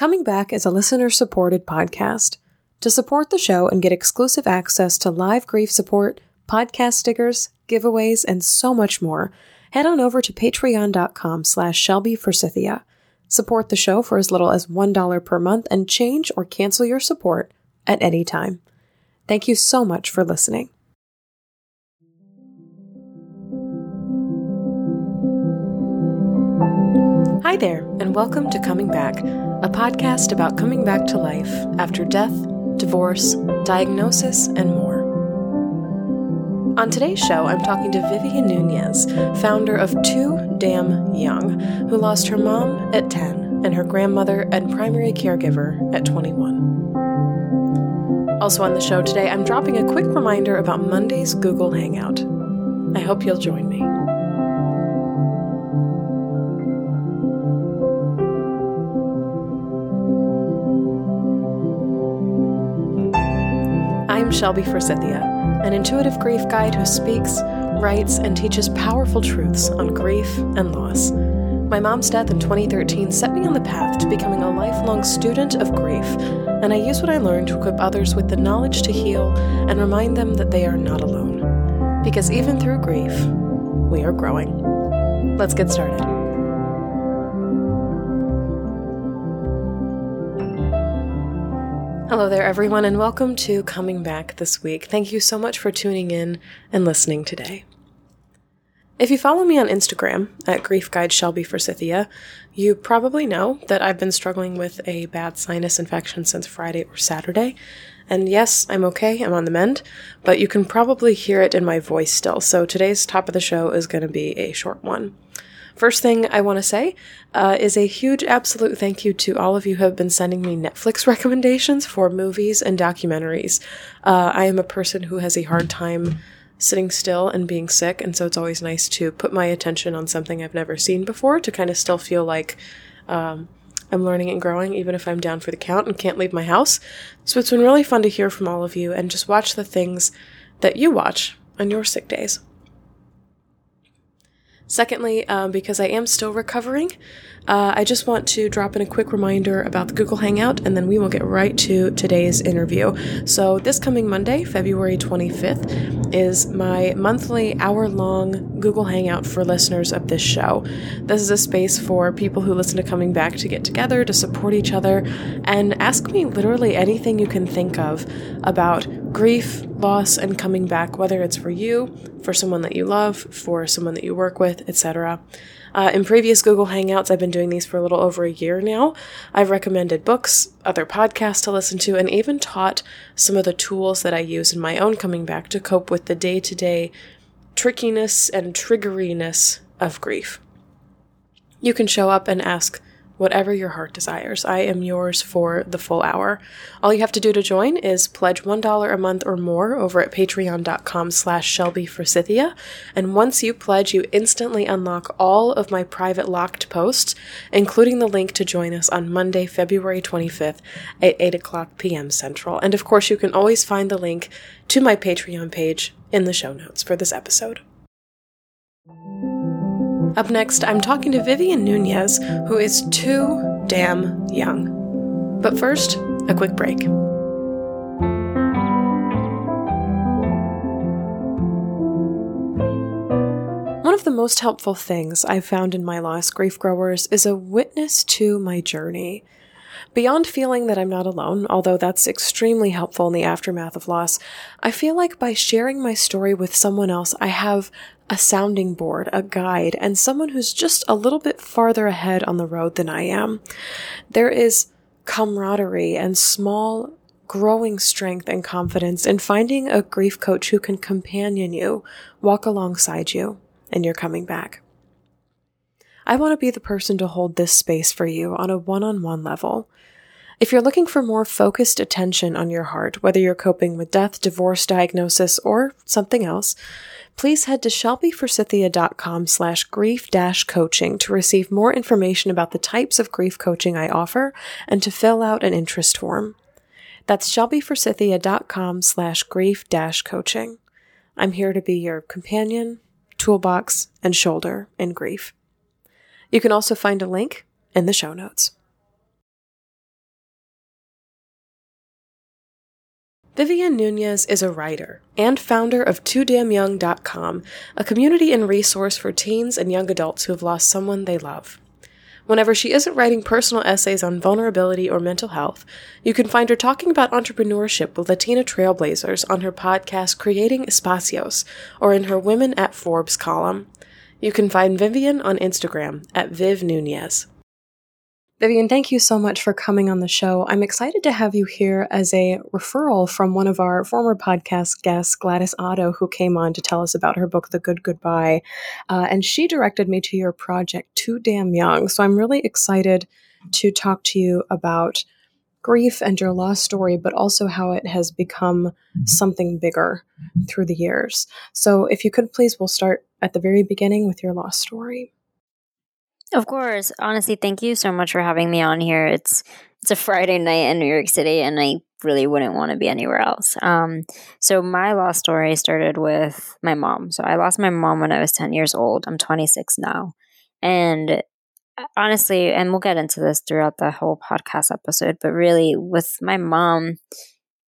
Coming Back is a listener supported podcast. To support the show and get exclusive access to live grief support, podcast stickers, giveaways, and so much more, head on over to patreon.com slash Shelby Forsythia. Support the show for as little as $1 per month and change or cancel your support at any time. Thank you so much for listening. Hi there, and welcome to Coming Back, a podcast about coming back to life after death, divorce, diagnosis, and more. On today's show, I'm talking to Vivian Nunez, founder of Too Damn Young, who lost her mom at 10 and her grandmother and primary caregiver at 21. Also on the show today, I'm dropping a quick reminder about Monday's Google Hangout. I hope you'll join me. Shelby Forsythia, an intuitive grief guide who speaks, writes, and teaches powerful truths on grief and loss. My mom's death in 2013 set me on the path to becoming a lifelong student of grief, and I use what I learned to equip others with the knowledge to heal and remind them that they are not alone. Because even through grief, we are growing. Let's get started. Hello there, everyone, and welcome to Coming Back this week. Thank you so much for tuning in and listening today. If you follow me on Instagram at Grief Guide Shelby Forsythia, you probably know that I've been struggling with a bad sinus infection since Friday or Saturday. And yes, I'm okay, I'm on the mend, but you can probably hear it in my voice still. So today's top of the show is going to be a short one. First thing I want to say uh, is a huge absolute thank you to all of you who have been sending me Netflix recommendations for movies and documentaries. Uh, I am a person who has a hard time sitting still and being sick, and so it's always nice to put my attention on something I've never seen before to kind of still feel like um, I'm learning and growing, even if I'm down for the count and can't leave my house. So it's been really fun to hear from all of you and just watch the things that you watch on your sick days. Secondly, um, because I am still recovering, uh, I just want to drop in a quick reminder about the Google Hangout, and then we will get right to today's interview. So, this coming Monday, February 25th, is my monthly hour long Google Hangout for listeners of this show. This is a space for people who listen to Coming Back to get together, to support each other, and ask me literally anything you can think of about grief, loss, and coming back, whether it's for you, for someone that you love, for someone that you work with, etc. Uh, in previous Google Hangouts, I've been doing these for a little over a year now. I've recommended books, other podcasts to listen to, and even taught some of the tools that I use in my own coming back to cope with the day to day trickiness and triggeriness of grief. You can show up and ask whatever your heart desires. I am yours for the full hour. All you have to do to join is pledge $1 a month or more over at patreon.com slash Shelby Forsythia. And once you pledge, you instantly unlock all of my private locked posts, including the link to join us on Monday, February 25th at 8 o'clock p.m. Central. And of course, you can always find the link to my Patreon page in the show notes for this episode. Up next, I'm talking to Vivian Nunez, who is too damn young. But first, a quick break. One of the most helpful things I've found in my loss grief growers is a witness to my journey. Beyond feeling that I'm not alone, although that's extremely helpful in the aftermath of loss, I feel like by sharing my story with someone else, I have a sounding board, a guide, and someone who's just a little bit farther ahead on the road than I am. There is camaraderie and small growing strength and confidence in finding a grief coach who can companion you, walk alongside you, and you're coming back. I want to be the person to hold this space for you on a one on one level. If you're looking for more focused attention on your heart, whether you're coping with death, divorce, diagnosis, or something else, please head to shelbyforsythia.com slash grief dash coaching to receive more information about the types of grief coaching I offer and to fill out an interest form. That's shelbyforsythia.com slash grief dash coaching. I'm here to be your companion, toolbox, and shoulder in grief. You can also find a link in the show notes. Vivian Nunez is a writer and founder of TooDamnYoung.com, a community and resource for teens and young adults who have lost someone they love. Whenever she isn't writing personal essays on vulnerability or mental health, you can find her talking about entrepreneurship with Latina trailblazers on her podcast Creating Espacios or in her Women at Forbes column. You can find Vivian on Instagram at Viv Nunez. Vivian, thank you so much for coming on the show. I'm excited to have you here as a referral from one of our former podcast guests, Gladys Otto, who came on to tell us about her book, The Good Goodbye. Uh, and she directed me to your project, Too Damn Young. So I'm really excited to talk to you about grief and your loss story, but also how it has become something bigger through the years. So if you could please, we'll start at the very beginning with your loss story. Of course. Honestly, thank you so much for having me on here. It's it's a Friday night in New York City and I really wouldn't want to be anywhere else. Um, so my lost story started with my mom. So I lost my mom when I was 10 years old. I'm 26 now. And uh, honestly, and we'll get into this throughout the whole podcast episode, but really with my mom,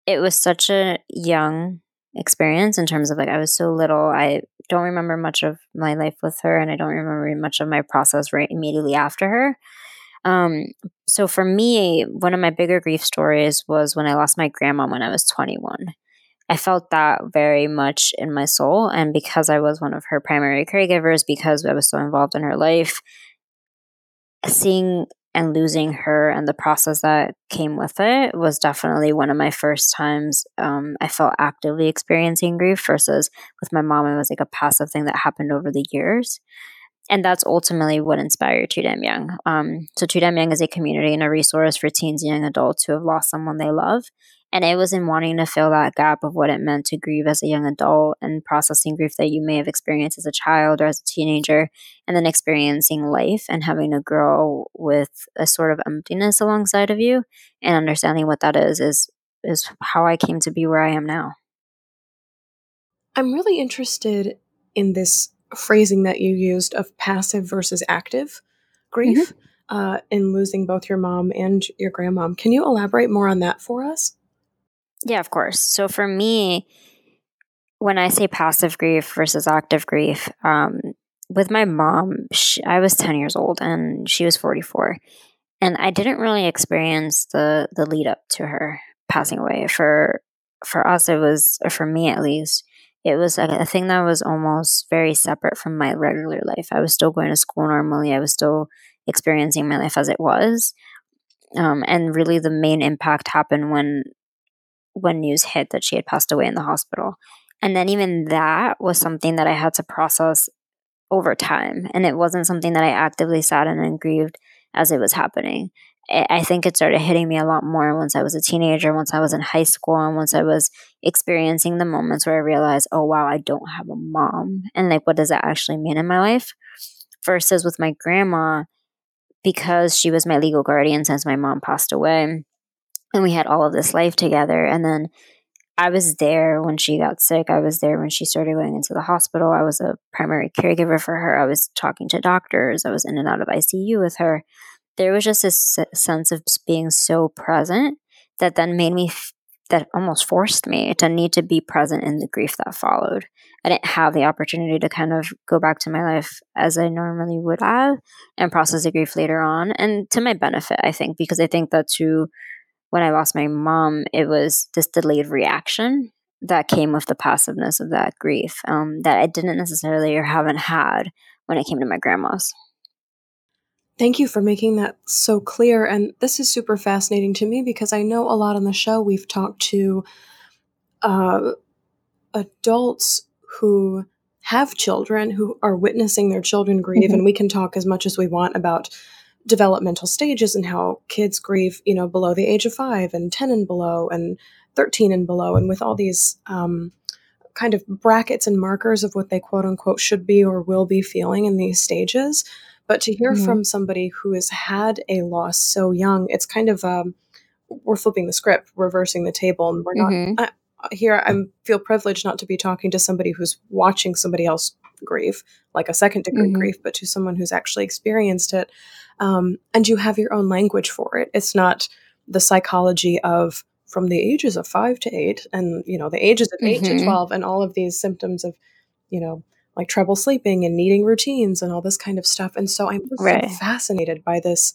it was such a young experience in terms of like I was so little. I don't remember much of my life with her, and I don't remember much of my process right immediately after her. Um, so for me, one of my bigger grief stories was when I lost my grandma when I was 21. I felt that very much in my soul, and because I was one of her primary caregivers, because I was so involved in her life, seeing and losing her and the process that came with it was definitely one of my first times um, I felt actively experiencing grief versus with my mom, it was like a passive thing that happened over the years. And that's ultimately what inspired Too Damn Young. Um, so, Too Damn Young is a community and a resource for teens and young adults who have lost someone they love and it was in wanting to fill that gap of what it meant to grieve as a young adult and processing grief that you may have experienced as a child or as a teenager, and then experiencing life and having to grow with a sort of emptiness alongside of you and understanding what that is is is how I came to be where I am now. I'm really interested in this phrasing that you used of passive versus active grief mm-hmm. uh, in losing both your mom and your grandmom. Can you elaborate more on that for us? Yeah, of course. So for me, when I say passive grief versus active grief, um, with my mom, she, I was 10 years old and she was 44. And I didn't really experience the, the lead up to her passing away. For, for us, it was, for me at least, it was a, a thing that was almost very separate from my regular life. I was still going to school normally. I was still experiencing my life as it was. Um, and really, the main impact happened when when news hit that she had passed away in the hospital. And then even that was something that I had to process over time. And it wasn't something that I actively sat in and grieved as it was happening. I think it started hitting me a lot more once I was a teenager, once I was in high school, and once I was experiencing the moments where I realized, oh, wow, I don't have a mom. And like, what does that actually mean in my life? Versus with my grandma, because she was my legal guardian since my mom passed away, and we had all of this life together and then I was there when she got sick. I was there when she started going into the hospital. I was a primary caregiver for her. I was talking to doctors. I was in and out of ICU with her. There was just this sense of being so present that then made me, f- that almost forced me to need to be present in the grief that followed. I didn't have the opportunity to kind of go back to my life as I normally would have and process the grief later on. And to my benefit, I think, because I think that to when I lost my mom, it was this delayed reaction that came with the passiveness of that grief um, that I didn't necessarily or haven't had when it came to my grandma's. Thank you for making that so clear. And this is super fascinating to me because I know a lot on the show we've talked to uh, adults who have children who are witnessing their children grieve, mm-hmm. and we can talk as much as we want about developmental stages and how kids grieve, you know, below the age of five and 10 and below and 13 and below. And with all these um, kind of brackets and markers of what they quote unquote should be or will be feeling in these stages. But to hear mm-hmm. from somebody who has had a loss so young, it's kind of, um, we're flipping the script, reversing the table, and we're not. Mm-hmm. I, here, I feel privileged not to be talking to somebody who's watching somebody else grieve, like a second degree mm-hmm. grief, but to someone who's actually experienced it um, and you have your own language for it. It's not the psychology of from the ages of five to eight, and you know the ages of 8 Mhm. to twelve, and all of these symptoms of, you know, like trouble sleeping and needing routines and all this kind of stuff. And so I'm just so fascinated by this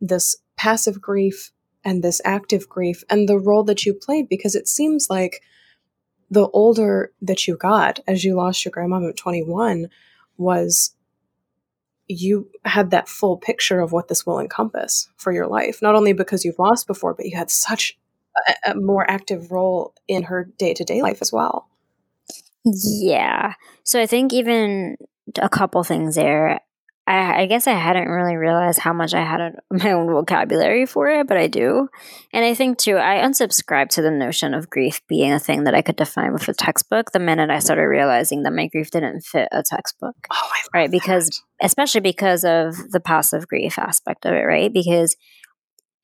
this passive grief and this active grief and the role that you played because it seems like the older that you got as you lost your grandmom at 21 was you had that full picture of what this will encompass for your life not only because you've lost before but you had such a, a more active role in her day-to-day life as well Yeah. So I think even a couple things there. I, I guess I hadn't really realized how much I had a, my own vocabulary for it, but I do. And I think too, I unsubscribed to the notion of grief being a thing that I could define with a textbook the minute I started realizing that my grief didn't fit a textbook. oh I love Right, because that. especially because of the passive grief aspect of it, right? Because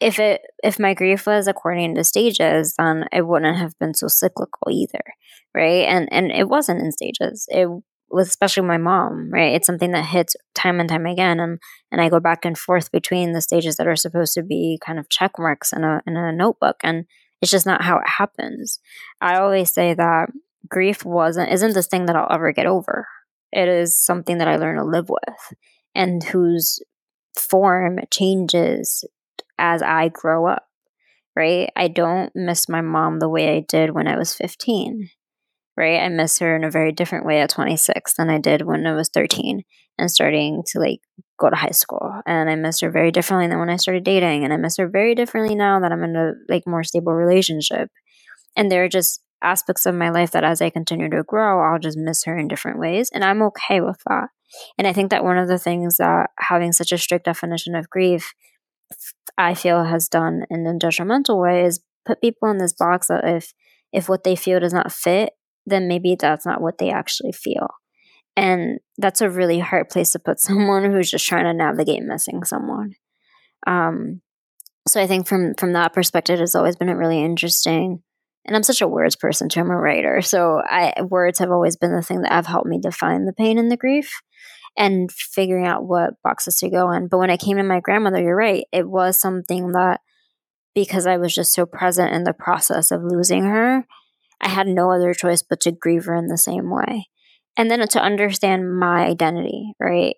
if it if my grief was according to stages, then it wouldn't have been so cyclical either, right? And and it wasn't in stages. It was especially my mom, right? It's something that hits time and time again, and and I go back and forth between the stages that are supposed to be kind of check marks in a in a notebook, and it's just not how it happens. I always say that grief wasn't isn't this thing that I'll ever get over. It is something that I learn to live with, and whose form changes as I grow up, right? I don't miss my mom the way I did when I was 15, right? I miss her in a very different way at 26 than I did when I was 13 and starting to like go to high school. And I miss her very differently than when I started dating. And I miss her very differently now that I'm in a like more stable relationship. And there are just aspects of my life that as I continue to grow, I'll just miss her in different ways. And I'm okay with that. And I think that one of the things that having such a strict definition of grief I feel has done in a detrimental way is put people in this box that if if what they feel does not fit, then maybe that's not what they actually feel. And that's a really hard place to put someone who's just trying to navigate missing someone. Um, so I think from from that perspective, it's always been a really interesting. And I'm such a words person too. I'm a writer, so I words have always been the thing that have helped me define the pain and the grief and figuring out what boxes to go in. But when I came to my grandmother, you're right. It was something that because I was just so present in the process of losing her, I had no other choice but to grieve her in the same way. And then to understand my identity, right?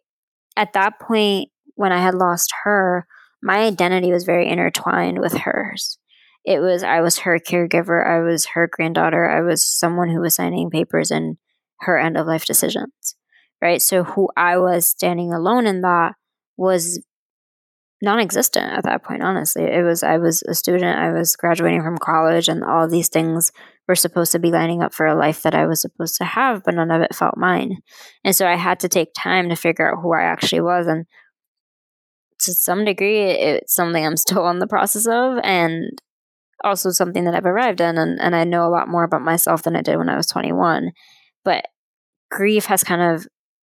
At that point, when I had lost her, my identity was very intertwined with hers. It was, I was her caregiver, I was her granddaughter, I was someone who was signing papers in her end of life decisions right? So who I was standing alone in that was non-existent at that point honestly it was i was a student i was graduating from college and all these things were supposed to be lining up for a life that i was supposed to have but none of it felt mine. And so i had to take time to figure out who i actually was and to some degree it's something i'm still in the process of and also something that i've arrived in and, and i know a lot more about myself than i did when i was 21 but grief has kind of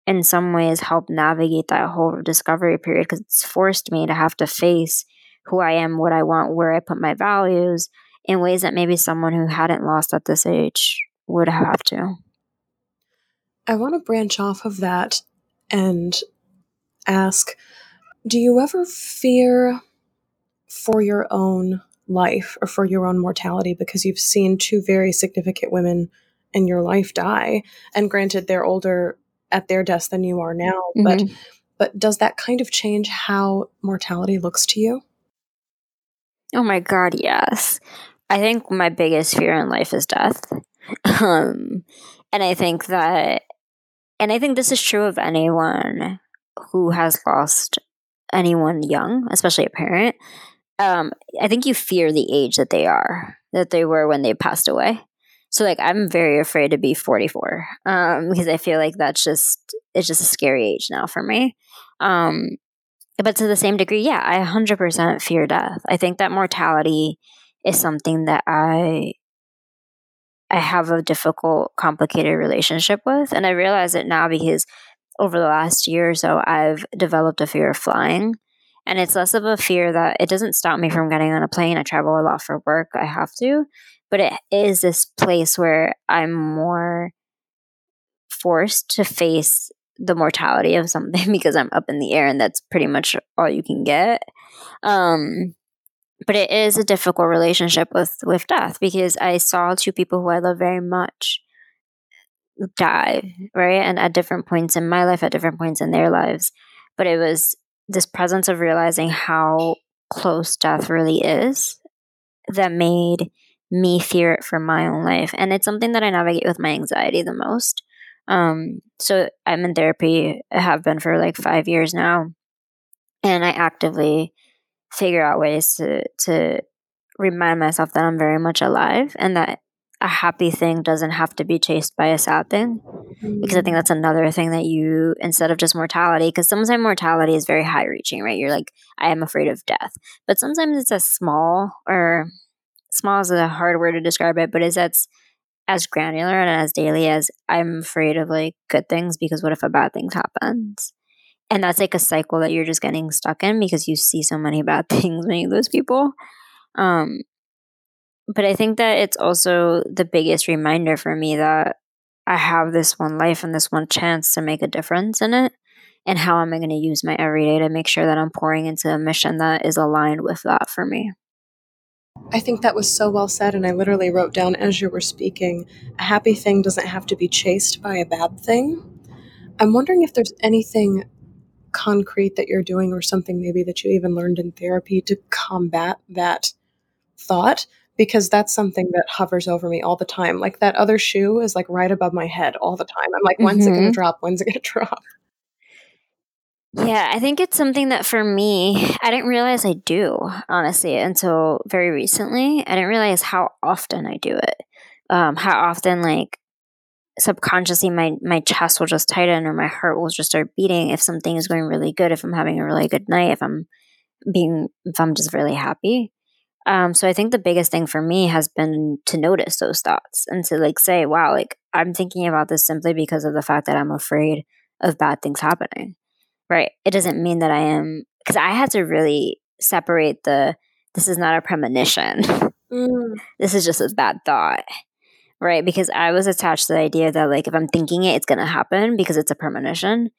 in some ways helped navigate that whole discovery period because it's forced me to have to face who I am, what I want, where I put my values in ways that maybe someone who hadn't lost at this age would have to. I want to branch off of that and ask Do you ever fear for your own life or for your own mortality because you've seen two very significant women in your life die? And granted, they're older at their deaths than you are now, but Mhm. but does that kind of change how mortality looks to you? Oh my god, yes. I think my biggest fear in life is death. Um, and I think that, and I think this is true of anyone who has lost anyone young, especially a parent. Um, I think you fear the age that they are, that they were when they passed away. So like I'm very afraid to be 44 um, because I feel like that's just it's just a scary age now for me. Um, but to the same degree, yeah, I 100% fear death. I think that mortality is something that I I have a difficult, complicated relationship with, and I realize it now because over the last year or so, I've developed a fear of flying. And it's less of a fear that it doesn't stop me from getting on a plane. I travel a lot for work. I have to. But it is this place where I'm more forced to face the mortality of something because I'm up in the air and that's pretty much all you can get. Um, but it is a difficult relationship with with death because I saw two people who I love very much die, right? And at different points in my life, at different points in their lives. But it was this presence of realizing how close death really is that made me fear it for my own life. And it's something that I navigate with my anxiety the most. Um, so I'm in therapy, I have been for like five years now. And I actively figure out ways to, to remind myself that I'm very much alive and that a happy thing doesn't have to be chased by a sad thing. Because i think mm-hmm. that's another thing that you instead of just mortality because sometimes mortality is very high reaching right? You're like i am afraid of death. But sometimes it's as small or small is a hard word to describe it but is that's as granular and as daily as i'm afraid of like good things because what if a bad thing happens and that's like a cycle that you're just getting stuck in because you see so many bad things when you lose people um but I think that it's also the biggest reminder for me that I have this one life and this one chance to make a difference in it. And how am I going to use my everyday to make sure that I'm pouring into a mission that is aligned with that for me? I think that was so well said. And I literally wrote down as you were speaking a happy thing doesn't have to be chased by a bad thing. I'm wondering if there's anything concrete that you're doing or something maybe that you even learned in therapy to combat that thought because that's something that hovers over me all the time. Like that other shoe is like right above my head all the time. I'm like, when's mm-hmm. it going to drop? When's it going to drop? Yeah, I think it's something that for me, I didn't realize I do, honestly, until very recently. I didn't realize how often I do it. Um, how often, like, subconsciously my my chest will just tighten or my heart will just start beating if something is going really good if i'm having a really good night if i'm being if i'm just really happy um, so I think the biggest thing for me has been to notice those thoughts and to like say, wow, like I'm thinking about this simply because of the fact that I'm afraid of bad things happening. Right. It doesn't mean that I am because I had to really separate the this is not a premonition. Mm. This is just a bad thought. Right. Because I was attached to the idea that like if I'm thinking it, it's gonna happen because it's a premonition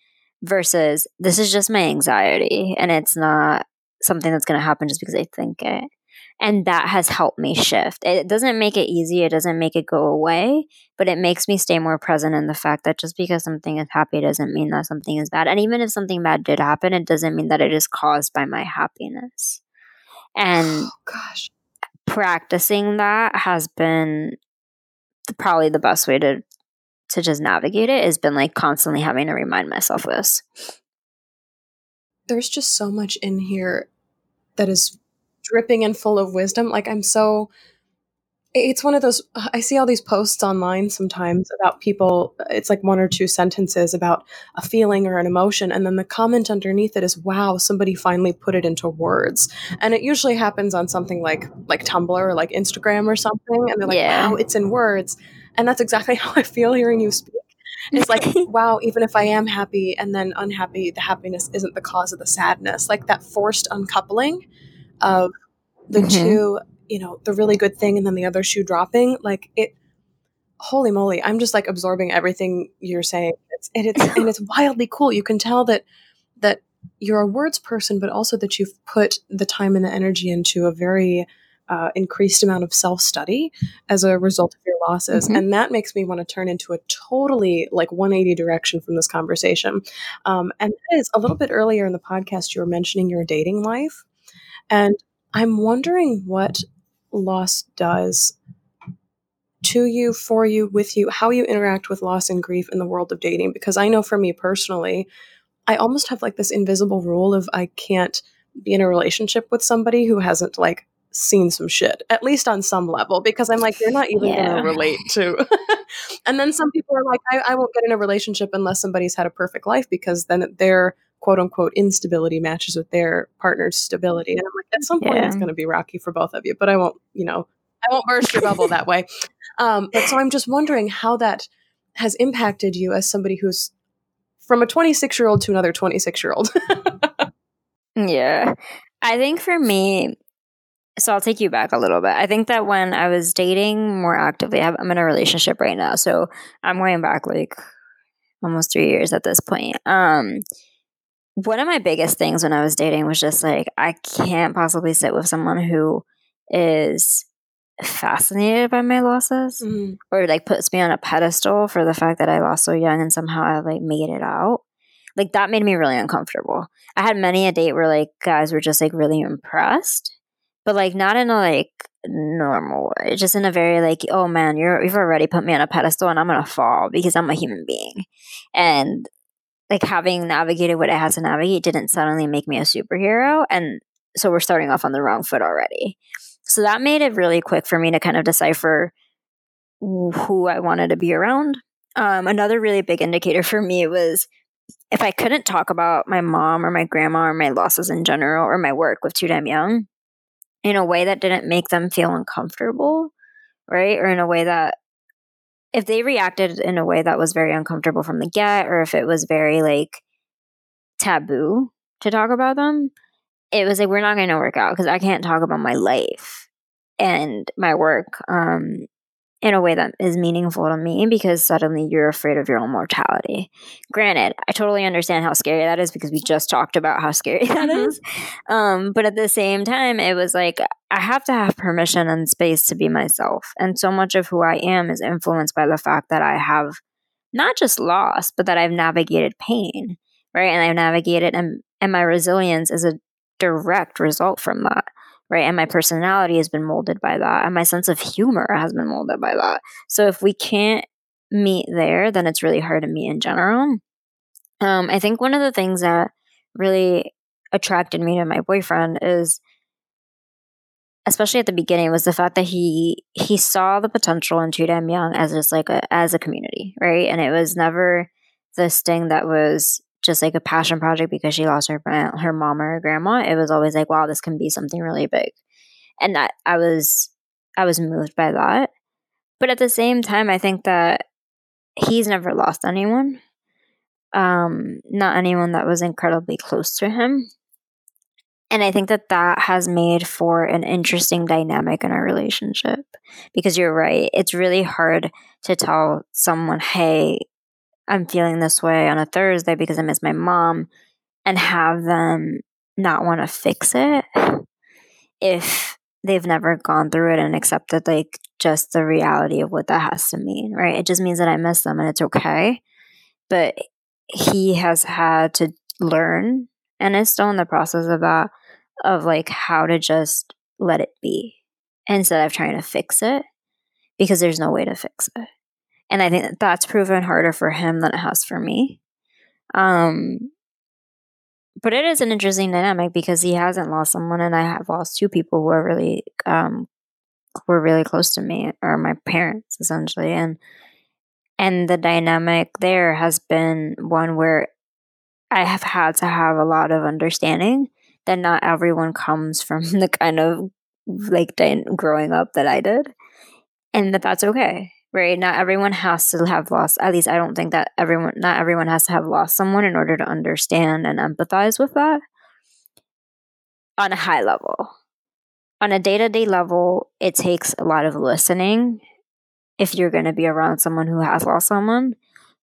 versus this is just my anxiety and it's not something that's gonna happen just because I think it and that has helped me shift. It doesn't make it easy, it doesn't make it go away, but it makes me stay more present in the fact that just because something is happy doesn't mean that something is bad. And even if something bad did happen, it doesn't mean that it is caused by my happiness. And oh, gosh, practicing that has been probably the best way to to just navigate it has been like constantly having to remind myself this. There's just so much in here that is dripping and full of wisdom. Like I'm so it's one of those I see all these posts online sometimes about people it's like one or two sentences about a feeling or an emotion and then the comment underneath it is wow somebody finally put it into words and it usually happens on something like like Tumblr or like Instagram or something and they're like yeah. wow it's in words and that's exactly how I feel hearing you speak it's like wow even if I am happy and then unhappy the happiness isn't the cause of the sadness like that forced uncoupling of the mm-hmm. two, you know, the really good thing and then the other shoe dropping, like it holy moly, I'm just like absorbing everything you're saying. It's and it's and it's wildly cool. You can tell that that you're a words person, but also that you've put the time and the energy into a very uh, increased amount of self study as a result of your losses. Mm-hmm. And that makes me want to turn into a totally like 180 direction from this conversation. Um, and that is a little bit earlier in the podcast, you were mentioning your dating life. And I'm wondering what loss does to you, for you, with you, how you interact with loss and grief in the world of dating. Because I know for me personally, I almost have like this invisible rule of I can't be in a relationship with somebody who hasn't like seen some shit, at least on some level, because I'm like, you're not even yeah. going to relate to. and then some people are like, I, I won't get in a relationship unless somebody's had a perfect life because then they're quote unquote instability matches with their partner's stability. And I'm like, at some point yeah. it's going to be rocky for both of you, but I won't, you know, I won't burst your bubble that way. Um, but so I'm just wondering how that has impacted you as somebody who's from a 26 year old to another 26 year old. yeah. I think for me, so I'll take you back a little bit. I think that when I was dating more actively, I'm in a relationship right now. So I'm going back like almost three years at this point. Um, one of my biggest things when I was dating was just like, I can't possibly sit with someone who is fascinated by my losses mm-hmm. or like puts me on a pedestal for the fact that I lost so young and somehow I like made it out. Like that made me really uncomfortable. I had many a date where like guys were just like really impressed, but like not in a like normal way, just in a very like, oh man, you're you've already put me on a pedestal and I'm gonna fall because I'm a human being. And like having navigated what it has to navigate didn't suddenly make me a superhero. And so we're starting off on the wrong foot already. So that made it really quick for me to kind of decipher who I wanted to be around. Um, another really big indicator for me was if I couldn't talk about my mom or my grandma or my losses in general or my work with Too Damn Young in a way that didn't make them feel uncomfortable, right? Or in a way that if they reacted in a way that was very uncomfortable from the get, or if it was very like taboo to talk about them, it was like we're not going to work out because I can't talk about my life and my work um, in a way that is meaningful to me because suddenly you're afraid of your own mortality. Granted, I totally understand how scary that is because we just talked about how scary that mm-hmm. is. Um, but at the same time, it was like I have to have permission and space to be myself. And so much of who I am is influenced by the fact that I have not just lost, but that I've navigated pain, right? And I've navigated, and, and my resilience is a direct result from that right? And my personality has been molded by that. And my sense of humor has been molded by that. So if we can't meet there, then it's really hard to meet in general. Um, I think one of the things that really attracted me to my boyfriend is especially at the beginning was the fact that he he saw the potential in too damn young as just like a as a community right and it was never this thing that was just like a passion project because she lost her her mom or her grandma. It was always like, wow, this can be something really big, and that I was I was moved by that. But at the same time, I think that he's never lost anyone, um, not anyone that was incredibly close to him. And I think that that has made for an interesting dynamic in our relationship because you're right. It's really hard to tell someone, hey, I'm feeling this way on a Thursday because I miss my mom and have them not want to fix it if they've never gone through it and accepted like just the reality of what that has to mean, right? It just means that I miss them and it's okay. But he has had to learn and is still in the process of that of like how to just let it be instead of trying to fix it because there's no way to fix it. And I think that that's proven harder for him than it has for me. Um, but it is an interesting dynamic because he hasn't lost someone, and I have lost two people who are really, um, were really close to me, or my parents essentially, and and the dynamic there has been one where I have had to have a lot of understanding that not everyone comes from the kind of like growing up that I did, and that that's okay right? Not everyone has to have lost, at least I don't think that everyone, not everyone has to have lost someone in order to understand and empathize with that on a high level. On a day to day level, it takes a lot of listening if you're going to be around someone who has lost someone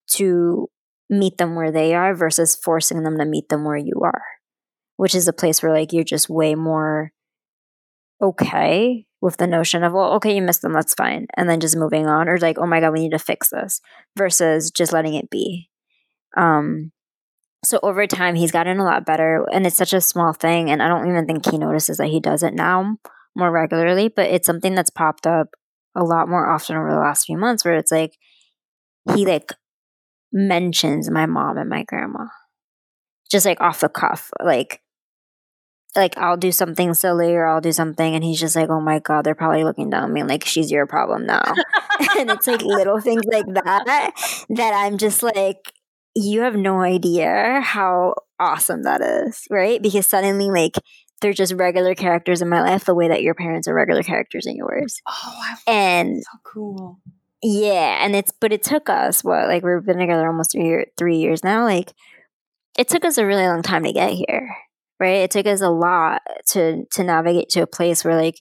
to meet them where they are versus forcing them to meet them where you are, which is a place where like you're just way more okay with the notion of, well, okay, you missed them, that's fine. And then just moving on, or like, oh my God, we need to fix this versus just letting it be. Um, so over time, he's gotten a lot better. And it's such a small thing. And I don't even think he notices that he does it now more regularly, but it's something that's popped up a lot more often over the last few months where it's like, he like mentions my mom and my grandma just like off the cuff. Like, like I'll do something silly or I'll do something and he's just like, Oh my god, they're probably looking down at me like she's your problem now. and it's like little things like that that I'm just like, you have no idea how awesome that is, right? Because suddenly like they're just regular characters in my life the way that your parents are regular characters in yours. Oh, and so cool. Yeah, and it's but it took us what like we've been together almost three, year, three years now. Like it took us a really long time to get here right? It took us a lot to to navigate to a place where like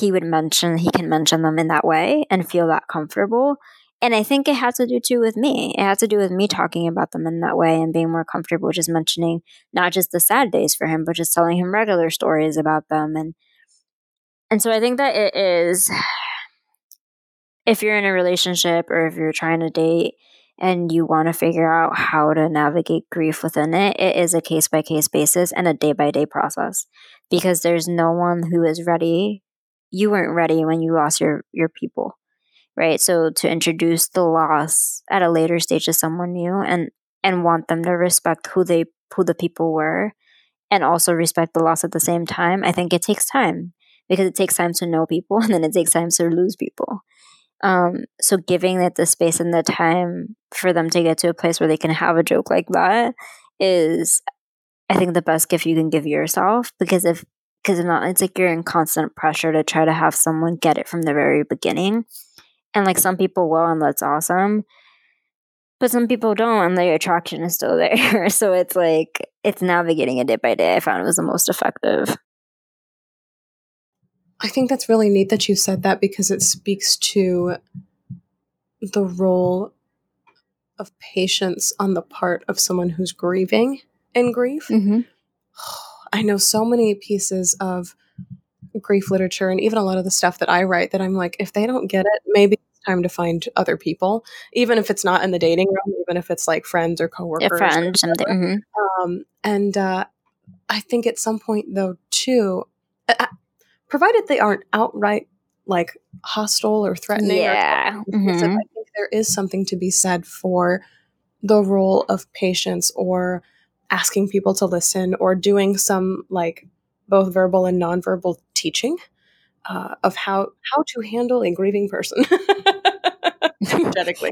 he would mention he can mention them in that way and feel that comfortable and I think it had to do too with me. It had to do with me talking about them in that way and being more comfortable just mentioning not just the sad days for him, but just telling him regular stories about them. And and so I think that it is if you're in a relationship or if you're trying to date and you want to figure out how to navigate grief within it, it is a case by case basis and a day by day process because there's no one who is ready. You weren't ready when you lost your your people right? So to introduce the loss at a later stage to someone new and and want them to respect who they who the people were and also respect the loss at the same time, I think it takes time because it takes time to know people and then it takes time to lose people. Um, so giving it the space and the time for them to get to a place where they can have a joke like that is I think the best gift you can give yourself because if because if not it's like you're in constant pressure to try to have someone get it from the very beginning and like some people will, and that's awesome. But some people don't, and the attraction is still there. so it's like, it's navigating it day by day. I found it was the most effective. I think that's really neat that you said that because it speaks to the role of patience on the part of someone who's grieving in grief. Mm-hmm. I know so many pieces of grief literature and even a lot of the stuff that I write that I'm like, if they don't get it, maybe it's time to find other people, even if it's not in the dating room, even if it's like friends or coworkers. A friend, something. Mm-hmm. Um, and uh, I think at some point, though, too, uh, provided they aren't outright like hostile or threatening, yeah. Or mm-hmm. I think there is something to be said for the role of patience or asking people to listen or doing some like both verbal and nonverbal teaching uh, of how how to handle a grieving person.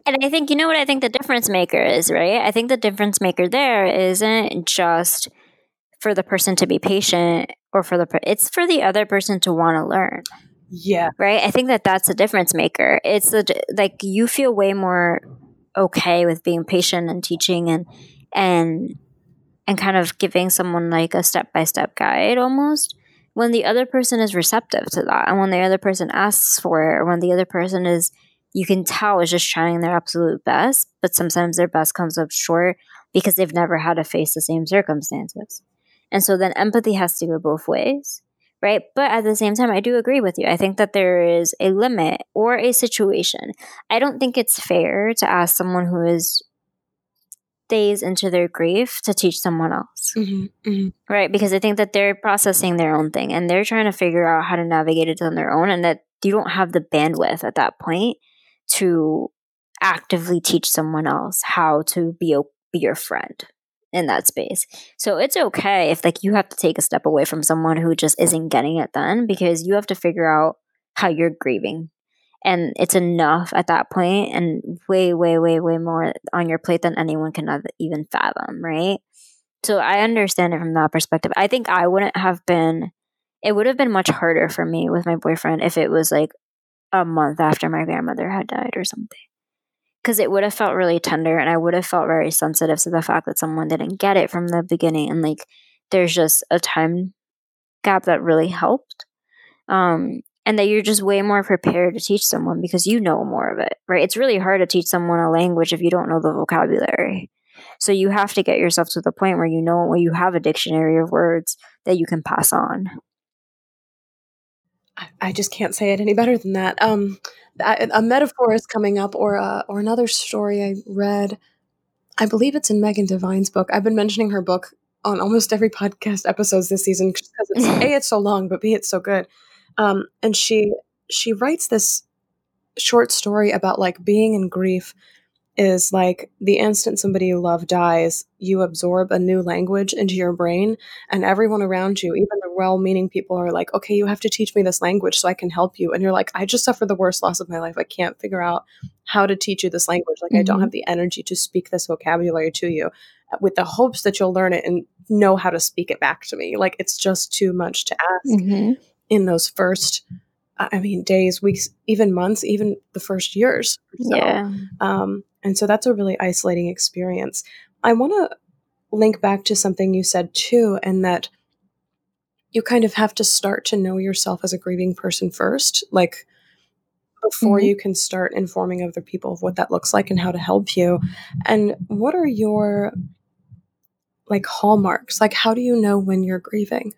and I think you know what I think the difference maker is, right? I think the difference maker there isn't just for the person to be patient or for the it's for the other person to want to learn. Yeah. Right? I think that that's a difference maker. It's the like you feel way more okay with being patient and teaching and and and kind of giving someone like a step by step guide almost when the other person is receptive to that and when the other person asks for it or when the other person is you can tell is just trying their absolute best but sometimes their best comes up short because they've never had to face the same circumstances and so then empathy has to go both ways right but at the same time i do agree with you i think that there is a limit or a situation i don't think it's fair to ask someone who is days into their grief to teach someone else. Mm-hmm, mm-hmm. Right? Because I think that they're processing their own thing and they're trying to figure out how to navigate it on their own, and that you don't have the bandwidth at that point to actively teach someone else how to be, a, be your friend in that space. So it's okay if like you have to take a step away from someone who just isn't getting it then because you have to figure out how you're grieving. And it's enough at that point and way way way way more on your plate than anyone can even fathom right? So i understand it from that perspective. I think i wouldn't have been it would have been much harder for me with my boyfriend if it was like a month after my grandmother had died or something because it would have felt really tender and i would have felt very sensitive to the fact that someone didn't get it from the beginning and like there's just a time gap that really helped um and that you're just way more prepared to teach someone because you know more of it, right? It's really hard to teach someone a language if you don't know the vocabulary. So you have to get yourself to the point where you know where you have a dictionary of words that you can pass on. I just can't say it any better than that. Um, a metaphor is coming up, or uh, or another story I read. I believe it's in Megan Devine's book. I've been mentioning her book on almost every podcast episodes this season because it's a it's so long, but b it's so good. Um, and she she writes this short story about like being in grief is like the instant somebody you love dies, you absorb a new language into your brain, and everyone around you, even the well meaning people, are like, okay, you have to teach me this language so I can help you. And you're like, I just suffered the worst loss of my life. I can't figure out how to teach you this language. Like, mm-hmm. I don't mm-hmm. have the energy to speak this vocabulary to you with the hopes that you'll learn it and know how to speak it back to me. Like, it's just too much to ask. Mm-hmm in those first I mean, days, weeks, even months, even the first years. So. Yeah. Um, and so that's a really isolating experience. I want to link back to something you said too, and that you kind of have to start to know yourself as a grieving person first, like before mm-hmm. you can start informing other people of what that looks like and how to help you. And what are your like hallmarks? Like, how do you know when you're grieving?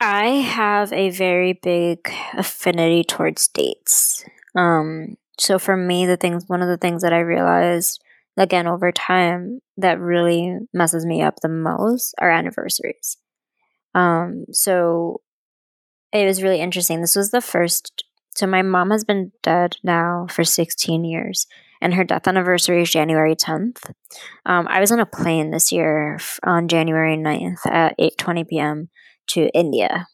I have a very big affinity towards dates. Um, so for me, the things, one of the things that I realized again over time that really messes me up the most are anniversaries. Um, so it was really interesting. This was the first. So my mom has been dead now for 16 years, and her death anniversary is January 10th. Um, I was on a plane this year on January 9th at 8:20 p.m. to India,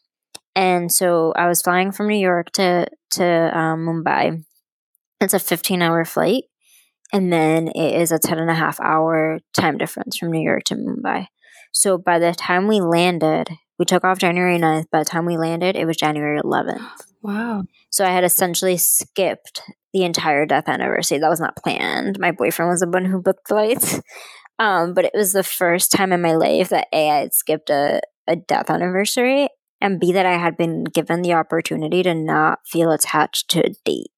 and so I was flying from New York to to um, Mumbai. It's a 15 hour flight, and then it is a 10 and a half hour time difference from New York to Mumbai. So by the time we landed, we took off January 9th. By the time we landed, it was January 11th. Wow. So I had essentially skipped the entire death anniversary. That was not planned. My boyfriend was the one who booked flights. Um, but it was the first time in my life that A, I had skipped a, a death anniversary, and B, that I had been given the opportunity to not feel attached to a date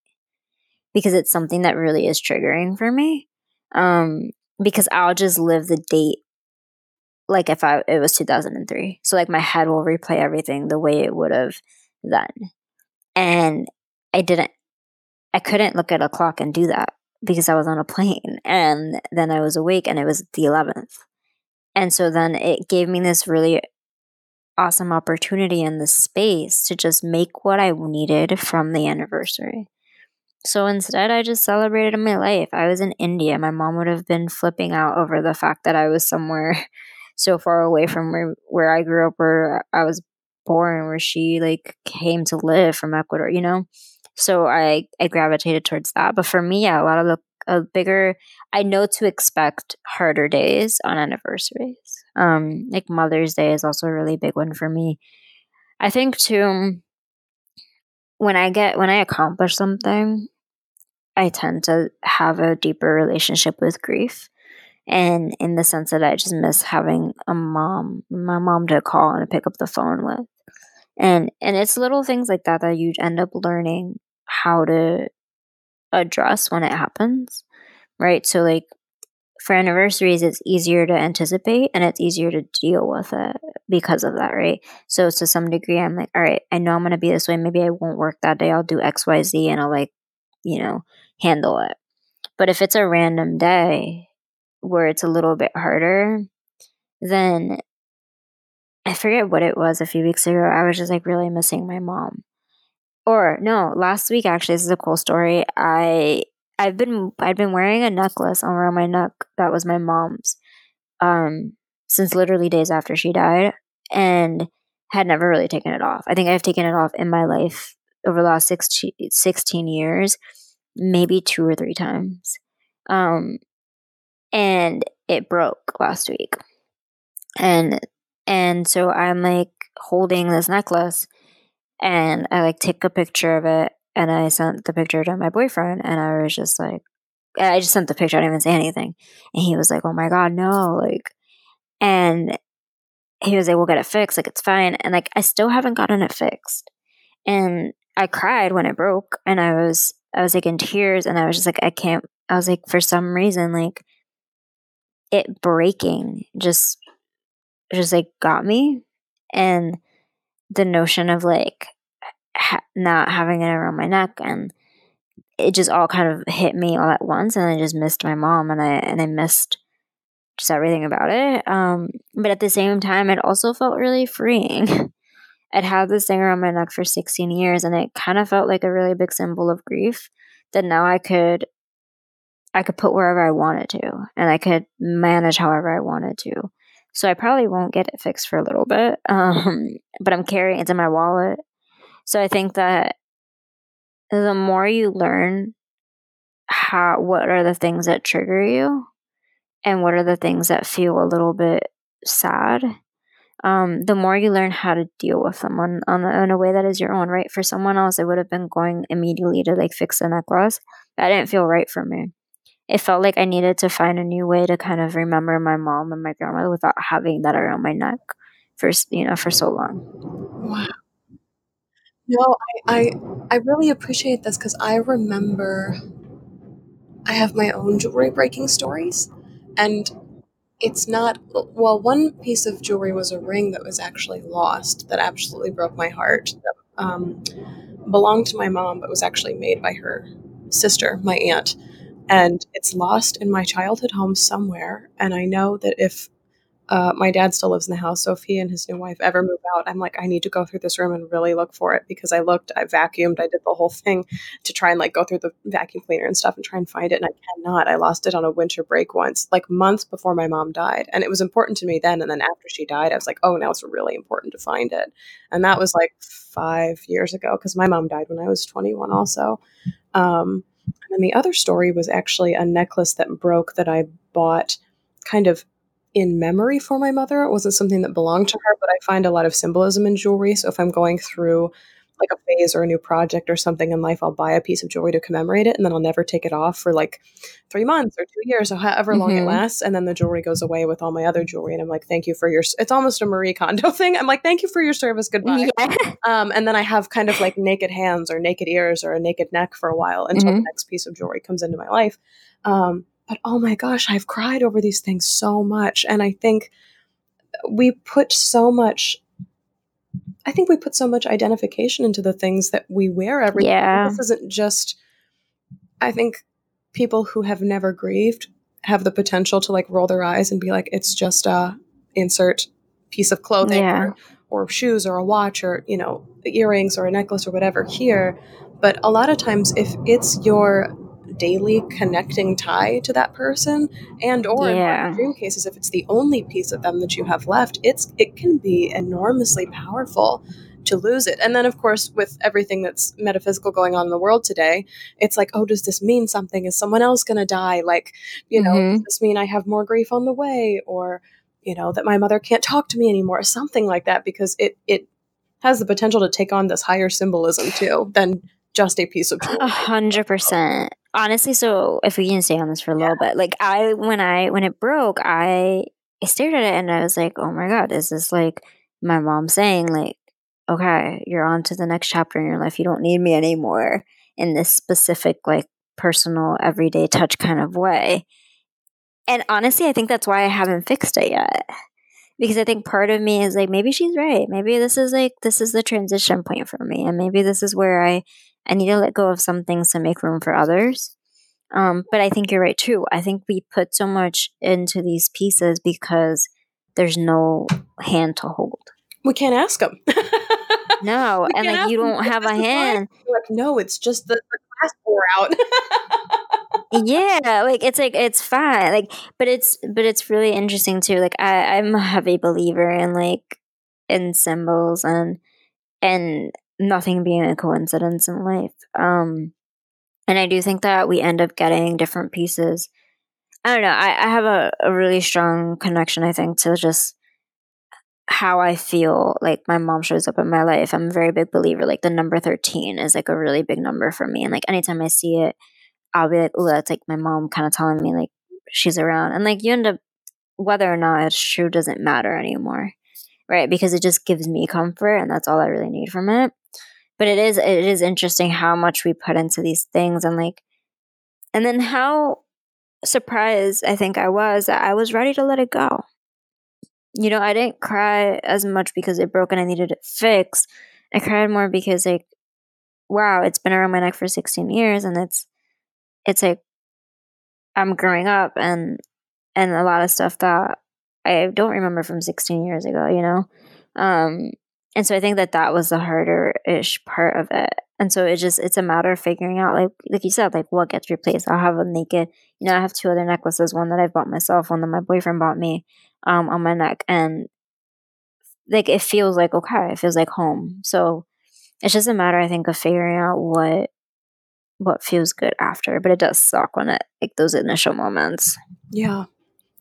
because it's something that really is triggering for me. Um, because I'll just live the date like if I it was 2003. So like my head will replay everything the way it would have then. And I didn't I couldn't look at a clock and do that because I was on a plane and then I was awake and it was the 11th. And so then it gave me this really awesome opportunity in the space to just make what I needed from the anniversary. So instead, I just celebrated in my life. I was in India. My mom would have been flipping out over the fact that I was somewhere so far away from where, where I grew up, where I was born, where she like came to live from Ecuador, you know? So I, I gravitated towards that. But for me, yeah, a lot of the a bigger, I know to expect harder days on anniversaries. Um, like Mother's Day is also a really big one for me. I think too, when I get, when I accomplish something, I tend to have a deeper relationship with grief and in the sense that I just miss having a mom, my mom to call and pick up the phone with. And and it's little things like that that you end up learning how to address when it happens. Right? So like for anniversaries it's easier to anticipate and it's easier to deal with it because of that, right? So to some degree I'm like, all right, I know I'm gonna be this way, maybe I won't work that day, I'll do XYZ and I'll like, you know, handle it. But if it's a random day, where it's a little bit harder, then I forget what it was a few weeks ago. I was just like really missing my mom. Or no, last week actually, this is a cool story. I I've been I'd been wearing a necklace around my neck that was my mom's um since literally days after she died and had never really taken it off. I think I've taken it off in my life over the last 16, 16 years, maybe two or three times. Um, and it broke last week. And and so I'm like holding this necklace and I like take a picture of it and I sent the picture to my boyfriend and I was just like I just sent the picture, I didn't even say anything. And he was like, Oh my god, no, like and he was like, We'll get it fixed, like it's fine. And like I still haven't gotten it fixed. And I cried when it broke and I was I was like in tears and I was just like, I can't I was like, for some reason, like it breaking just just like got me and the notion of like ha- not having it around my neck and it just all kind of hit me all at once and I just missed my mom and I and I missed just everything about it um but at the same time it also felt really freeing I'd had this thing around my neck for 16 years and it kind of felt like a really big symbol of grief that now I could I could put wherever I wanted to and I could manage however I wanted to. So I probably won't get it fixed for a little bit, um, but I'm carrying it in my wallet. So I think that the more you learn how what are the things that trigger you and what are the things that feel a little bit sad um, the more you learn how to deal with them on, on in a way that is your own right for someone else it would have been going immediately to like fix the necklace that didn't feel right for me it felt like I needed to find a new way to kind of remember my mom and my grandmother without having that around my neck for you know for so long. Wow. No, I, I I really appreciate this because I remember I have my own jewelry breaking stories, and it's not well. One piece of jewelry was a ring that was actually lost that absolutely broke my heart. That um, belonged to my mom, but was actually made by her sister, my aunt, and it's lost in my childhood home somewhere. And I know that if uh, my dad still lives in the house, so if he and his new wife ever move out, I'm like, I need to go through this room and really look for it because I looked, I vacuumed, I did the whole thing to try and like go through the vacuum cleaner and stuff and try and find it, and I cannot. I lost it on a winter break once, like months before my mom died, and it was important to me then. And then after she died, I was like, oh, now it's really important to find it, and that was like five years ago because my mom died when I was 21, also. Um, and the other story was actually a necklace that broke that I bought kind of in memory for my mother. It wasn't something that belonged to her, but I find a lot of symbolism in jewelry. So if I'm going through like a phase or a new project or something in life, I'll buy a piece of jewelry to commemorate it and then I'll never take it off for like three months or two years or however long mm-hmm. it lasts. And then the jewelry goes away with all my other jewelry. And I'm like, thank you for your, it's almost a Marie Kondo thing. I'm like, thank you for your service. Goodbye. Yeah. Um, and then I have kind of like naked hands or naked ears or a naked neck for a while until mm-hmm. the next piece of jewelry comes into my life. Um, but oh my gosh, I've cried over these things so much. And I think we put so much I think we put so much identification into the things that we wear every day. yeah. This isn't just I think people who have never grieved have the potential to like roll their eyes and be like, it's just a insert piece of clothing yeah. or, or shoes or a watch or, you know, earrings or a necklace or whatever here. But a lot of times if it's your daily connecting tie to that person and or yeah. in extreme cases if it's the only piece of them that you have left it's it can be enormously powerful to lose it. And then of course with everything that's metaphysical going on in the world today it's like oh does this mean something? Is someone else going to die? Like you know mm-hmm. does this mean i have more grief on the way? Or you know that my mother can't talk to me anymore? Something like that because it it has the potential to take on this higher symbolism too than just a piece of jewelry. A hundred percent honestly, so if we can stay on this for a little bit, like I when I when it broke, I I stared at it and I was like, oh my god, is this like my mom saying like, okay, you're on to the next chapter in your life. You don't need me anymore in this specific like personal everyday touch kind of way. And honestly, I think that's why I haven't fixed it yet. Because I think part of me is like, maybe she's right. Maybe this is like, this is the transition point for me. And maybe this is where I I need to let go of some things to make room for others. Um, but I think you're right too. I think we put so much into these pieces because there's no hand to hold. We can't ask them. no, and like you don't have a hand. Like no, it's just the, the class pour out. yeah, like it's like it's fine. Like, but it's but it's really interesting too. Like I, I'm a heavy believer in like in symbols and and nothing being a coincidence in life. Um, and I do think that we end up getting different pieces. I don't know. I, I have a, a really strong connection, I think, to just how I feel like my mom shows up in my life. I'm a very big believer. Like the number 13 is like a really big number for me. And like anytime I see it, I'll be like, oh, that's like my mom kind of telling me like she's around. And like you end up, whether or not it's true doesn't matter anymore. Right. Because it just gives me comfort and that's all I really need from it but it is it is interesting how much we put into these things and like and then how surprised I think I was that I was ready to let it go. You know, I didn't cry as much because it broke and I needed it fixed. I cried more because like wow, it's been around my neck for 16 years and it's it's like I'm growing up and and a lot of stuff that I don't remember from 16 years ago, you know. Um and so I think that that was the harder ish part of it. And so it just it's a matter of figuring out like like you said like what gets replaced. I'll have a naked, you know, I have two other necklaces, one that I bought myself, one that my boyfriend bought me um on my neck and like it feels like okay, it feels like home. So it's just a matter I think of figuring out what what feels good after, but it does suck when it like those initial moments. Yeah.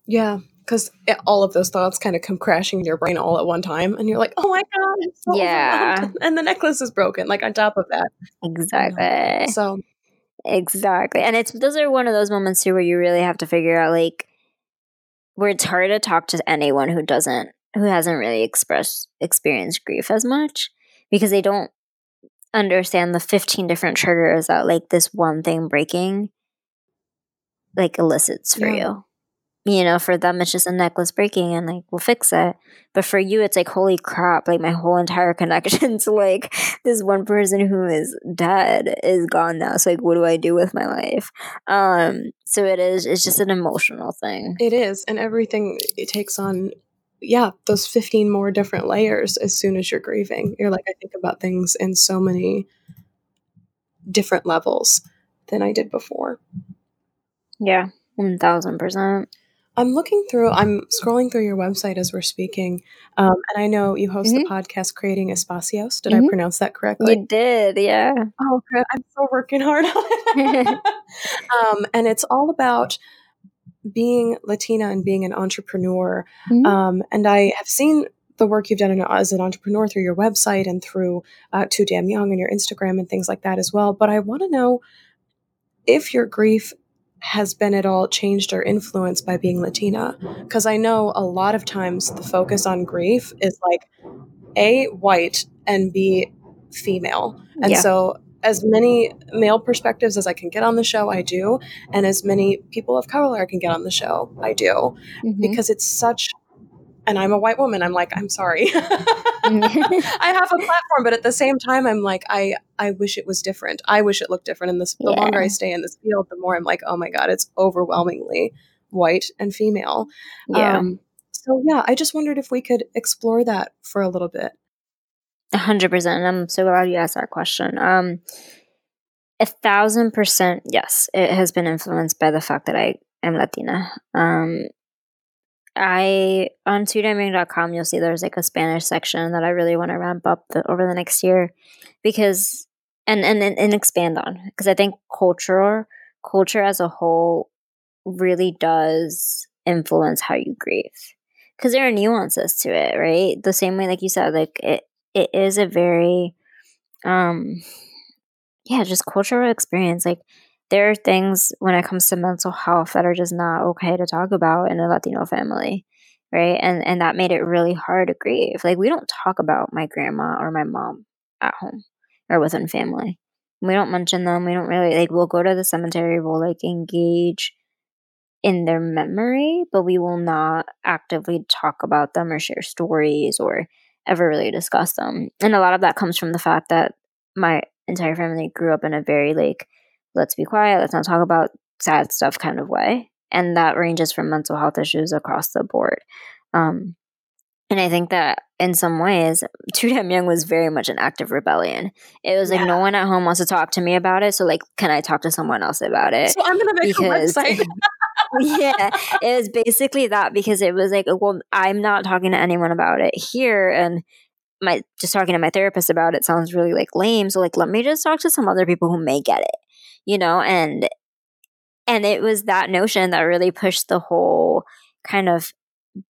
Yeah because all of those thoughts kind of come crashing in your brain all at one time and you're like oh my god so yeah and the necklace is broken like on top of that exactly so exactly and it's those are one of those moments too where you really have to figure out like where it's hard to talk to anyone who doesn't who hasn't really expressed experienced grief as much because they don't understand the 15 different triggers that like this one thing breaking like elicits for Yeah. you. You know, for them it's just a necklace breaking and like we'll fix it. But for you it's like holy crap, like my whole entire connection to like this one person who is dead is gone now. So like what do I do with my life? Um so it is it's just an emotional thing. It is, and everything it takes on, yeah, those 15 more different layers as soon as you're grieving. You're like, I think about things in so many different levels than I did before. Yeah. One thousand percent. I'm looking through, I'm scrolling through your website as we're speaking, um, and I know you host the podcast Creating Espacios. Did I Mhm. pronounce that correctly? You did, yeah. Oh, good. I'm still working hard on it. um, and it's all about being Latina and being an entrepreneur. Mhm. Um, and I have seen the work you've done as an entrepreneur through your website and through uh, Too Damn Young and your Instagram and things like that as well. But I want to know if your grief has been at all changed or influenced by being Latina. Because I know a lot of times the focus on grief is like A, white, and B, female. And Yeah. so, as many male perspectives as I can get on the show, I do. And as many people of color I can get on the show, I do. Mhm. Because it's such, and I'm a white woman, I'm like, I'm sorry. I have a platform, but at the same time, I'm like, I, I wish it was different. I wish it looked different. And this, the longer I stay in this field, the more I'm like, oh my God, it's overwhelmingly white and female. yeah. Um, so, yeah, I just wondered if we could explore that for a little bit. A hundred percent. I'm so glad you asked that question. Um, a thousand percent, yes, it has been influenced by the fact that I am Latina. Um, I on toodamnyoung.com you'll see there's like a Spanish section that I really want to ramp up the, over the next year because and and and, and expand on because I think culture culture as a whole really does influence how you grieve because there are nuances to it, right? The same way, like you said, like it it is a very um yeah just cultural experience like there are things when it comes to mental health that are just not okay to talk about in a latino family right? And and that made it really hard to grieve. Like we don't talk about my grandma or my mom at home or within family. We don't mention them. We don't really like we'll go to the cemetery we'll like engage in their memory but we will not actively talk about them or share stories or ever really discuss them. And a lot of that comes from the fact that my entire family grew up in a very like, let's be quiet, let's not talk about sad stuff kind of way. And that ranges from mental health issues across the board. Um, and I think that in some ways, Too Damn Young was very much an act of rebellion. It was like Yeah. no one at home wants to talk to me about it, so like, can I talk to someone else about it? So, I'm going to make because a website. yeah, it was basically that because it was like, well, I'm not talking to anyone about it here, and my just talking to my therapist about it sounds really like lame. So like, let me just talk to some other people who may get it, you know, and and it was that notion that really pushed the whole kind of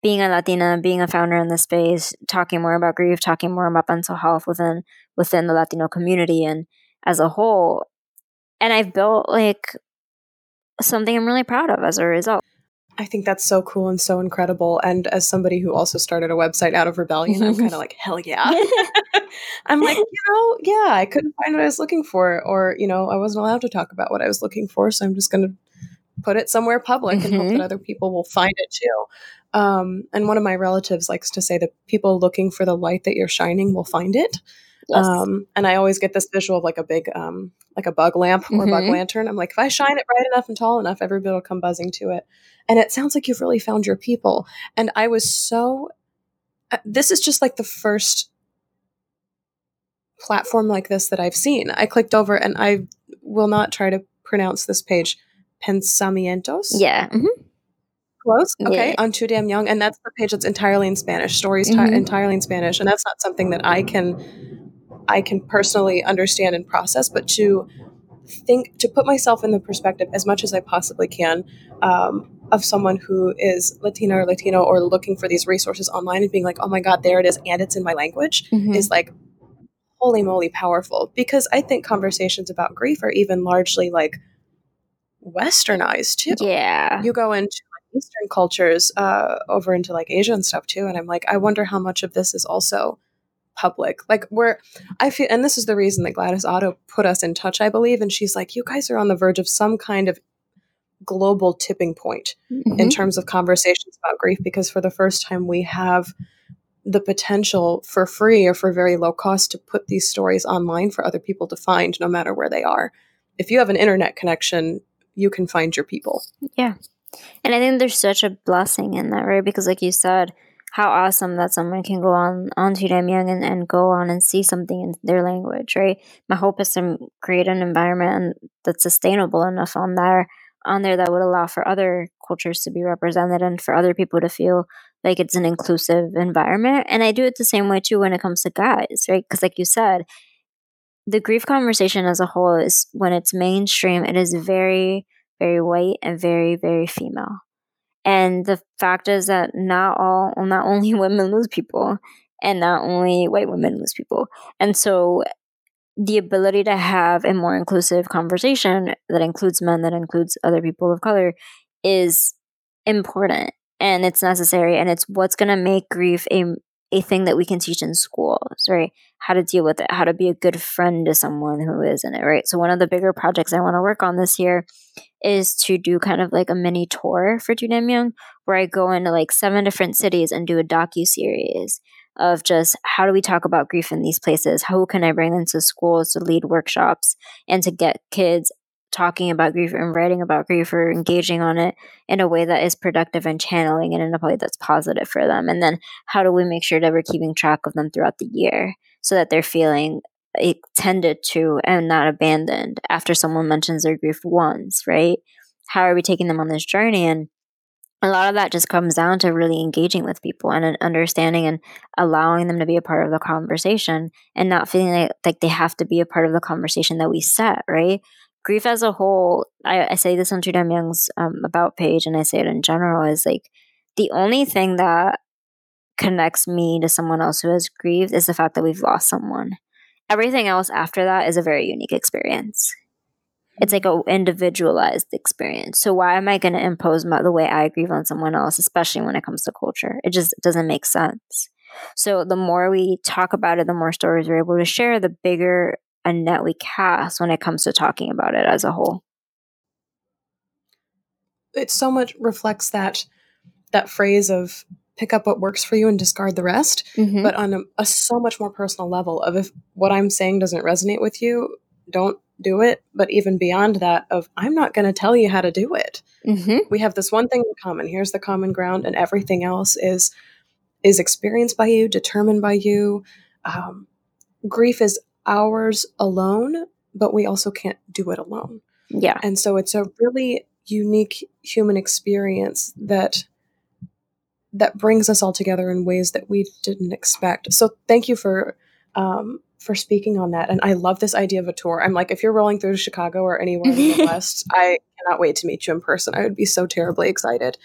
being a Latina, being a founder in the space, talking more about grief, talking more about mental health within within the Latino community and as a whole. And I've built like something I'm really proud of as a result. I think that's so cool and so incredible. And as somebody who also started a website out of rebellion, I'm kind of like, hell yeah. I'm like, you know, yeah, I couldn't find what I was looking for, or, you know, I wasn't allowed to talk about what I was looking for. So I'm just going to put it somewhere public and hope that other people will find it too. Um, and one of my relatives likes to say that people looking for the light that you're shining will find it. Yes. Um, and I always get this visual of like a big, um, like a bug lamp or bug Mhm. lantern. I'm like, if I shine it bright enough and tall enough, everybody will come buzzing to it. And it sounds like you've really found your people. And I was so, uh, this is just like the first platform like this that I've seen. I clicked over and I will not try to pronounce this page. Pensamientos? yeah. mhm. Close. Okay. Yeah. On Too Damn Young. And that's the page that's entirely in Spanish. Stories Mhm. entirely in Spanish. And that's not something that I can I can personally understand and process, but to think to put myself in the perspective as much as I possibly can um, of someone who is Latina or Latino or looking for these resources online and being like, oh my God, there it is, and it's in my language Mhm. is like holy moly powerful. Because I think conversations about grief are even largely like westernized too Yeah. you go into like Eastern cultures, uh, over into like Asia and stuff too, and I'm like, I wonder how much of this is also public. Like where I feel, and this is the reason that Gladys Otto put us in touch, I believe. And she's like, you guys are on the verge of some kind of global tipping point mm-hmm. in terms of conversations about grief because for the first time we have the potential for free or for very low cost to put these stories online for other people to find no matter where they are. If you have an internet connection, you can find your people. Yeah. And I think there's such a blessing in that, right? Because like you said, how awesome that someone can go on onto Young and, and go on and see something in their language, right? My hope is to create an environment that's sustainable enough on there on there that would allow for other cultures to be represented and for other people to feel like it's an inclusive environment. And I do it the same way too when it comes to guys, right? Because like you said, the grief conversation as a whole is when it's mainstream, it is very, very white and very, very female. And the fact is that not all, not only women lose people, and not only white women lose people. And so the ability to have a more inclusive conversation that includes men, that includes other people of color, is important and it's necessary. And it's what's going to make grief a a thing that we can teach in schools, right? How to deal with it, how to be a good friend to someone who is in it, right? So one of the bigger projects I want to work on this year is to do kind of like a mini tour for Young, where I go into like seven different cities and do a docu series of just how do we talk about grief in these places? How can I bring them to schools to lead workshops and to get kids talking about grief and writing about grief or engaging on it in a way that is productive and channeling it in a way that's positive for them. And then how do we make sure that we're keeping track of them throughout the year so that they're feeling tended to and not abandoned after someone mentions their grief once, right? How are we taking them on this journey? And a lot of that just comes down to really engaging with people and understanding and allowing them to be a part of the conversation and not feeling like, like they have to be a part of the conversation that we set, right? Grief as a whole, I, I say this on Too Damn Young's um, about page, and I say it in general, is like the only thing that connects me to someone else who has grieved is the fact that we've lost someone. Everything else after that is a very unique experience. It's like an individualized experience. So why am I going to impose my, the way I grieve on someone else, especially when it comes to culture? It just doesn't make sense. So the more we talk about it, the more stories we're able to share, the bigger a net we cast when it comes to talking about it as a whole. It so much reflects that that phrase of pick up what works for you and discard the rest, mm-hmm. but on a, a so much more personal level of if what I'm saying doesn't resonate with you, don't do it. But even beyond that, of I'm not going to tell you how to do it. Mm-hmm. We have this one thing in common. Here's the common ground, and everything else is is experienced by you, determined by you. Um, grief is ours alone, but we also can't do it alone. Yeah. And so it's a really unique human experience that that brings us all together in ways that we didn't expect. So thank you for um, for speaking on that. And I love this idea of a tour. I'm like, if you're rolling through Chicago or anywhere in the West, I cannot wait to meet you in person. I would be so terribly excited.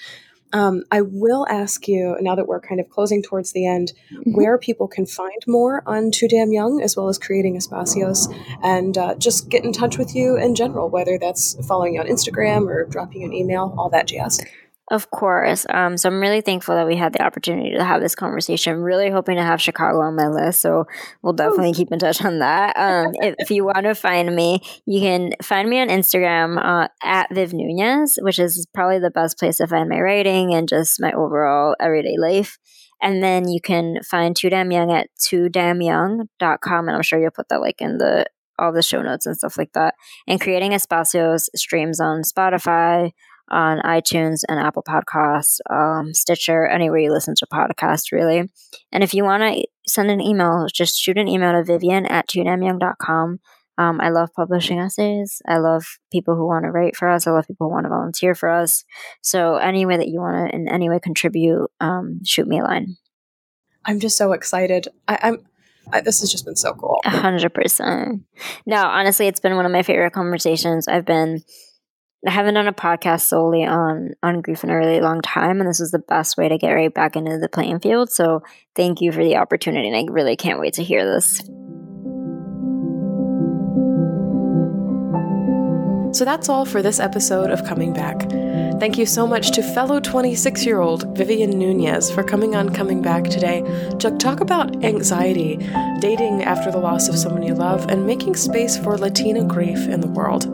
Um, I will ask you now that we're kind of closing towards the end, mm-hmm. where people can find more on Too Damn Young as well as creating espacios, and uh, just get in touch with you in general, whether that's following you on Instagram or dropping you an email, all that jazz. Of course. Um, so I'm really thankful that we had the opportunity to have this conversation. Really hoping to have Chicago on my list. So we'll definitely keep in touch on that. Um, if, if, you want to find me, you can find me on Instagram uh, at Viv Nunez, which is probably the best place to find my writing and just my overall everyday life. And then you can find Too Damn Young at toodamnyoung.com. And I'm sure you'll put that like in the all the show notes and stuff like that. And creating espacios streams on Spotify, on iTunes and Apple Podcasts, um, Stitcher, anywhere you listen to podcasts, really. And if you want to send an email, just shoot an email to vivian at toodamnyoung.com. Um, I love publishing essays. I love people who want to write for us. I love people who want to volunteer for us. So, any way that you want to in any way contribute, um, shoot me a line. I'm just so excited. I, I'm I, this has just been so cool. A hundred percent. No, honestly, it's been one of my favorite conversations. I've been I haven't done a podcast solely on on grief in a really long time, and this is the best way to get right back into the playing field. So thank you for the opportunity, and I really can't wait to hear this. So that's all for this episode of Coming Back. Thank you so much to fellow 26 year old Vivian Nunez for coming on Coming Back today to talk about anxiety, dating after the loss of someone you love, and making space for Latina grief in the world.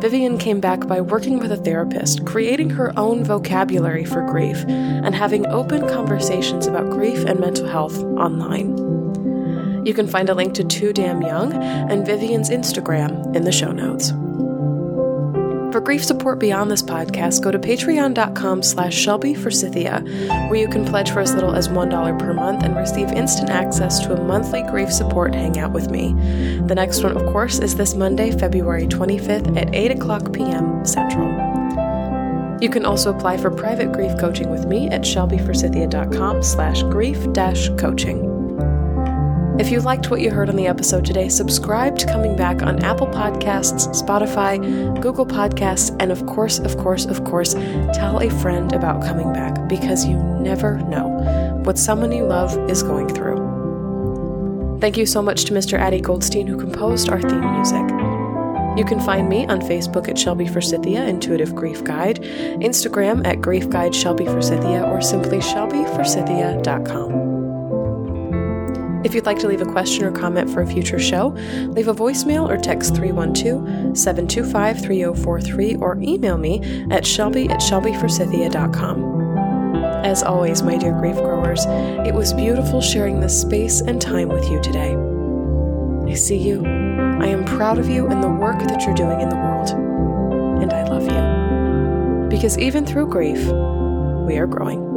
Vivian came back by working with a therapist, creating her own vocabulary for grief, and having open conversations about grief and mental health online. You can find a link to Too Damn Young and Vivian's Instagram in the show notes. For grief support beyond this podcast, go to patreon.com slash Shelby Forsythia, where you can pledge for as little as $1 per month and receive instant access to a monthly grief support hangout with me. The next one, of course, is this Monday, February 25th at 8 o'clock p.m. Central. You can also apply for private grief coaching with me at shelbyforsythia.com slash grief dash coaching. If you liked what you heard on the episode today, subscribe to Coming Back on Apple Podcasts, Spotify, Google Podcasts, and of course, of course, of course, tell a friend about Coming Back because you never know what someone you love is going through. Thank you so much to Mr. Addy Goldstein who composed our theme music. You can find me on Facebook at Shelby for Forsythia, Intuitive Grief Guide, Instagram at Grief Guide Shelby Forsythia, or simply shelbyforsythia.com. If you'd like to leave a question or comment for a future show, leave a voicemail or text 312 725 3043 or email me at shelby at shelbyforsythia.com. As always, my dear grief growers, it was beautiful sharing this space and time with you today. I see you. I am proud of you and the work that you're doing in the world. And I love you. Because even through grief, we are growing.